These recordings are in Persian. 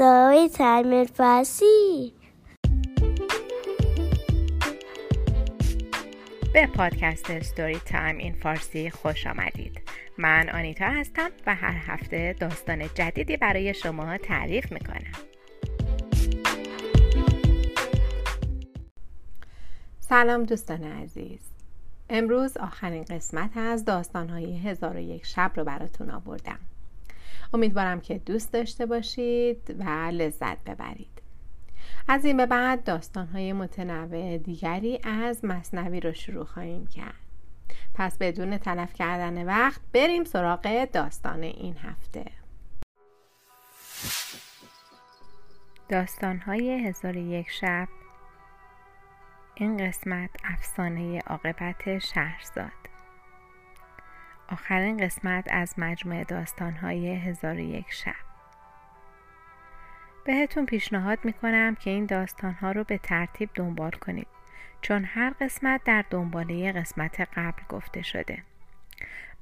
تعمیر فارسی به پادکست ستوری تایم این فارسی خوش آمدید. من آنیتا هستم و هر هفته داستان جدیدی برای شما تعریف می‌کنم. سلام دوستان عزیز. امروز آخرین قسمت از داستانهای هزار و یک شب رو براتون آوردم. امیدوارم که دوست داشته باشید و لذت ببرید. از این به بعد داستانهای متنوع دیگری از مصنوی رو شروع خواهیم کرد. پس بدون تلف کردن وقت بریم سراغ داستان این هفته. داستانهای هزار یک شب. این قسمت افسانه عاقبت شهرزاد. آخرین قسمت از مجموعه داستانهای هزار یک شب. بهتون پیشنهاد می‌کنم که این داستانها رو به ترتیب دنبال کنید چون هر قسمت در دنباله قسمت قبل گفته شده.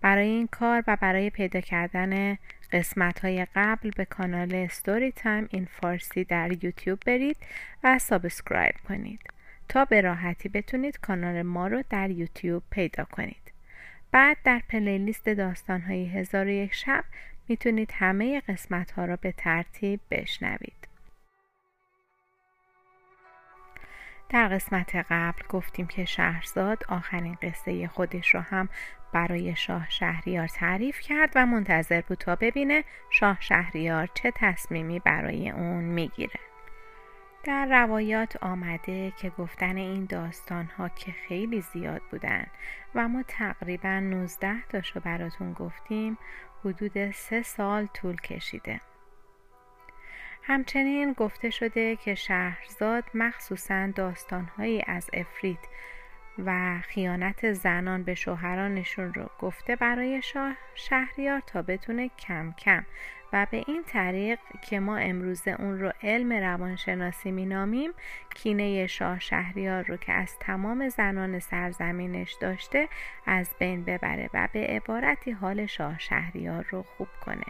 برای این کار و برای پیدا کردن قسمت های قبل به کانال Storytime in Farsi در یوتیوب برید و subscribe کنید تا به راحتی بتونید کانال ما رو در یوتیوب پیدا کنید. بعد در پلیلیست داستان های هزار و یک شب می‌تونید همه قسمت ها را به ترتیب بشنوید. در قسمت قبل گفتیم که شهرزاد آخرین قصه خودش رو هم برای شاه شهریار تعریف کرد و منتظر بود تا ببینه شاه شهریار چه تصمیمی برای اون می‌گیره. در روایات آمده که گفتن این داستان ها که خیلی زیاد بودن و ما تقریبا 19 تاشو براتون گفتیم حدود سه سال طول کشیده. همچنین گفته شده که شهرزاد مخصوصا داستانهایی از افریت و خیانت زنان به شوهرانشون رو گفته برای شاه شهریار تا بتونه کم کم و به این طریق که ما امروزه اون رو علم روانشناسی مینامیم کینه شاه شهریار رو که از تمام زنان سرزمینش داشته از بین ببره و به عبارتی حال شاه شهریار رو خوب کنه.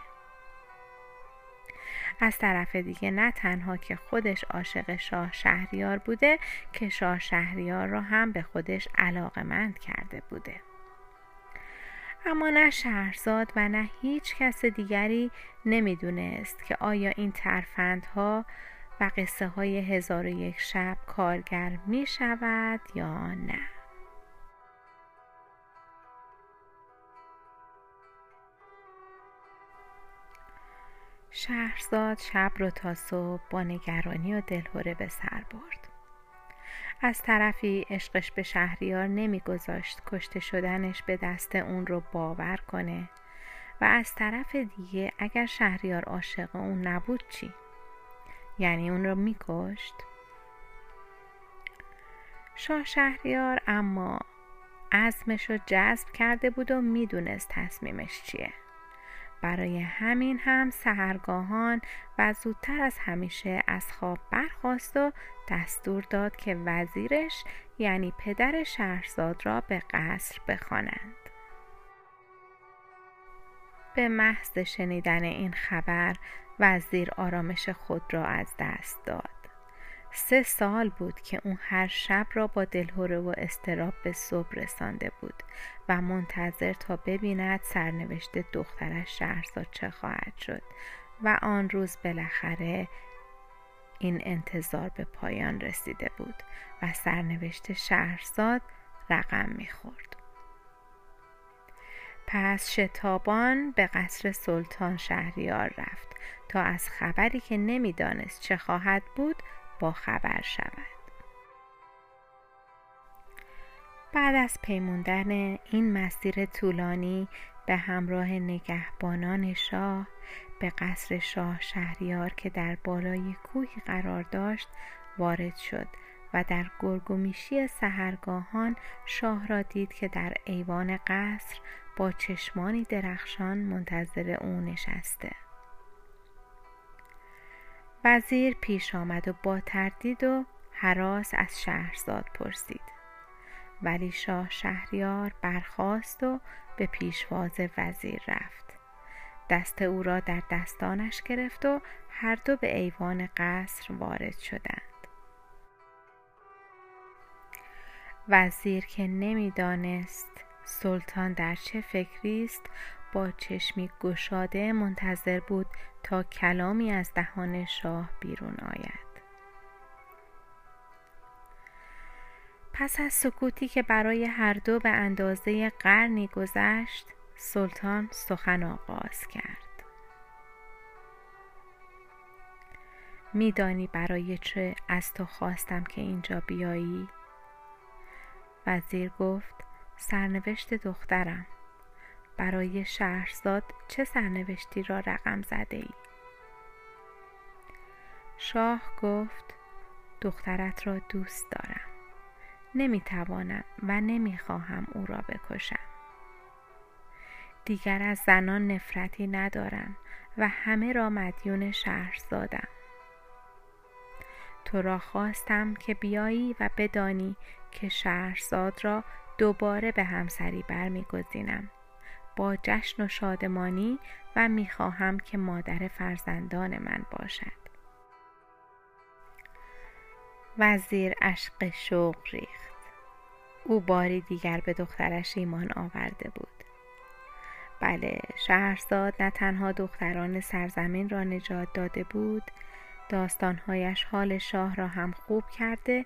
از طرف دیگه نه تنها که خودش عاشق شاه شهریار بوده که شاه شهریار را هم به خودش علاقمند کرده بوده. اما نه شهرزاد و نه هیچ کس دیگری نمی‌دونست که آیا این ترفندها و قصه های هزار و یک شب کارگر می شود یا نه. شهرزاد شب رو تا صبح با نگرانی و دلهوره به سر برد. از طرفی عشقش به شهریار نمیگذاشت کشته شدنش به دست اون رو باور کنه و از طرف دیگه اگر شهریار عاشق اون نبود چی؟ یعنی اون رو میکشت؟ شاه شهریار اما عزمش رو جذب کرده بود و می‌دونست تصمیمش چیه برای همین هم سهرگاهان و زودتر از همیشه از خواب برخواست و دستور داد که وزیرش یعنی پدر شهرزاد را به قصر بخوانند. به محض شنیدن این خبر وزیر آرامش خود را از دست داد. سه سال بود که اون هر شب را با دلهوره و استراب به صبح رسانده بود و منتظر تا ببیند سرنوشت دخترش شهرزاد چه خواهد شد و آن روز بالاخره این انتظار به پایان رسیده بود و سرنوشت شهرزاد رقم می‌خورد. پس شتابان به قصر سلطان شهریار رفت تا از خبری که نمی‌دانست چه خواهد بود با خبر شود. بعد از پیموندن این مسیر طولانی به همراه نگهبانان شاه به قصر شاه شهریار که در بالای کوهی قرار داشت وارد شد و در گرگومیشی سهرگاهان شاه را دید که در ایوان قصر با چشمانی درخشان منتظر او نشسته. وزیر پیش آمد و با تردید و حراس از شهرزاد پرسید. ولی شاه شهریار برخاست و به پیشواز وزیر رفت. دست او را در دستانش گرفت و هر دو به ایوان قصر وارد شدند. وزیر که نمی‌دانست سلطان در چه فکری است با چشمی گشاده منتظر بود تا کلامی از دهان شاه بیرون آید. پس از سکوتی که برای هر دو به اندازه قرنی گذشت سلطان سخن آغاز کرد. میدانی برای چه از تو خواستم که اینجا بیایی؟ وزیر گفت سرنوشت دخترم. برای شهرزاد چه سرنوشتی را رقم زده ای؟ شاه گفت دخترت را دوست دارم. نمی‌توانم و نمی‌خواهم او را بکشم. دیگر از زنان نفرتی ندارم و همه را مدیون شهرزادم. تو را خواستم که بیایی و بدانی که شهرزاد را دوباره به همسری برمیگزینم. با جشن و شادمانی و می‌خواهم که مادر فرزندان من باشد. وزیر اشق شوق ریخت. او باری دیگر به دخترش ایمان آورده بود. بله شهرزاد نه تنها دختران سرزمین را نجات داده بود داستانهایش حال شاه را هم خوب کرده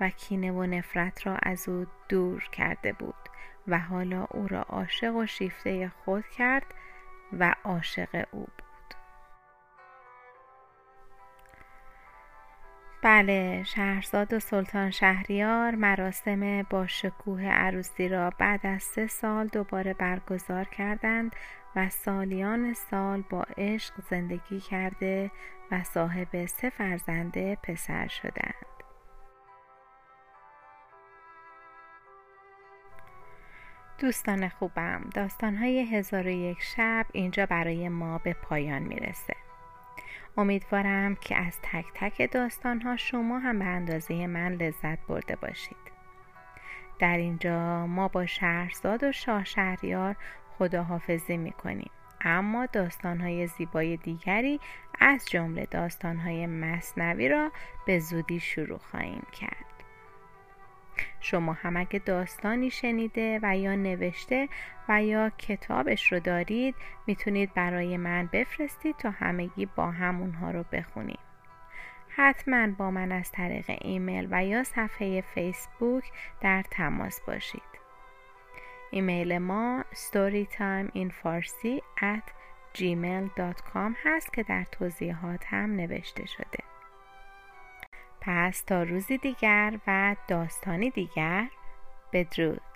و کینه و نفرت را از او دور کرده بود. و حالا او را عاشق و شیفته خود کرد و عاشق او بود. بله شهرزاد و سلطان شهریار مراسم با شکوه عروسی را بعد از سه سال دوباره برگزار کردند و سالیان سال با عشق زندگی کرده و صاحب سه فرزنده پسر شدند. دوستان خوبم داستانهای هزار و یک شب اینجا برای ما به پایان می‌رسه. امیدوارم که از تک تک داستانها شما هم به اندازه من لذت برده باشید. در اینجا ما با شهرزاد و شاه شهریار خداحافظی می‌کنیم اما داستانهای زیبای دیگری از جمله داستانهای مصنوی را به زودی شروع خواهیم کرد. شما هم اگه داستانی شنیده و یا نوشته و یا کتابش رو دارید می‌تونید برای من بفرستید تا همگی با هم اونها رو بخونیم. حتما با من از طریق ایمیل و یا صفحه فیسبوک در تماس باشید. ایمیل ما storytimeinfarsi هست که در توضیحات هم نوشته شده. پس تا روزی دیگر و داستانی دیگر بدرود.